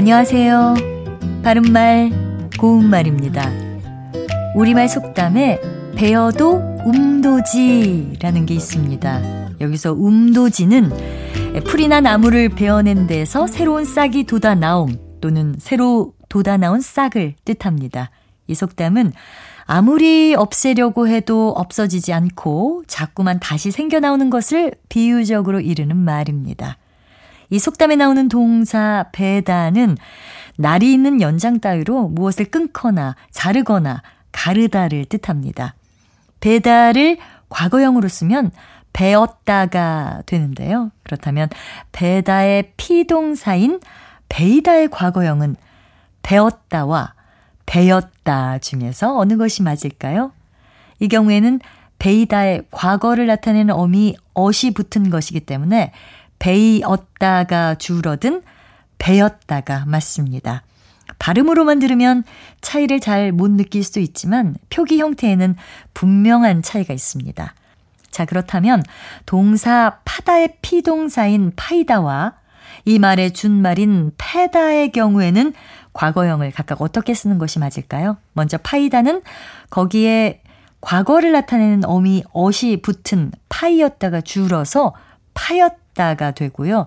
안녕하세요. 바른말, 고운말입니다. 우리말 속담에 배어도 음도지라는 게 있습니다. 여기서 음도지는 풀이나 나무를 베어낸 데서 새로운 싹이 돋아 나옴 또는 새로 돋아 나온 싹을 뜻합니다. 이 속담은 아무리 없애려고 해도 없어지지 않고 자꾸만 다시 생겨나오는 것을 비유적으로 이르는 말입니다. 이 속담에 나오는 동사 배다는 날이 있는 연장 따위로 무엇을 끊거나 자르거나 가르다를 뜻합니다. 배다를 과거형으로 쓰면 배었다가 되는데요. 그렇다면 배다의 피동사인 베이다의 과거형은 배었다와 배였다 중에서 어느 것이 맞을까요? 이 경우에는 베이다의 과거를 나타내는 어미 어시 붙은 것이기 때문에 베이었다가 줄어든 배였다가 맞습니다. 발음으로만 들으면 차이를 잘 못 느낄 수 있지만 표기 형태에는 분명한 차이가 있습니다. 자, 그렇다면 동사 파다의 피동사인 파이다와 이 말의 준말인 패다의 경우에는 과거형을 각각 어떻게 쓰는 것이 맞을까요? 먼저 파이다는 거기에 과거를 나타내는 어미 어시 붙은 파이였다가 줄어서 파였다가 되고요.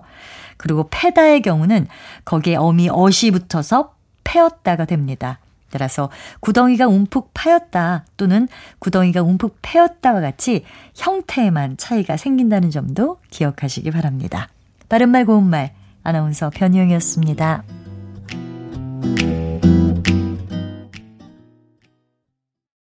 그리고 패다의 경우는 거기에 어미 어시 붙어서 패였다가 됩니다. 따라서 구덩이가 움푹 파였다 또는 구덩이가 움푹 패였다와 같이 형태에만 차이가 생긴다는 점도 기억하시기 바랍니다. 바른말 고운말 아나운서 변희영이었습니다.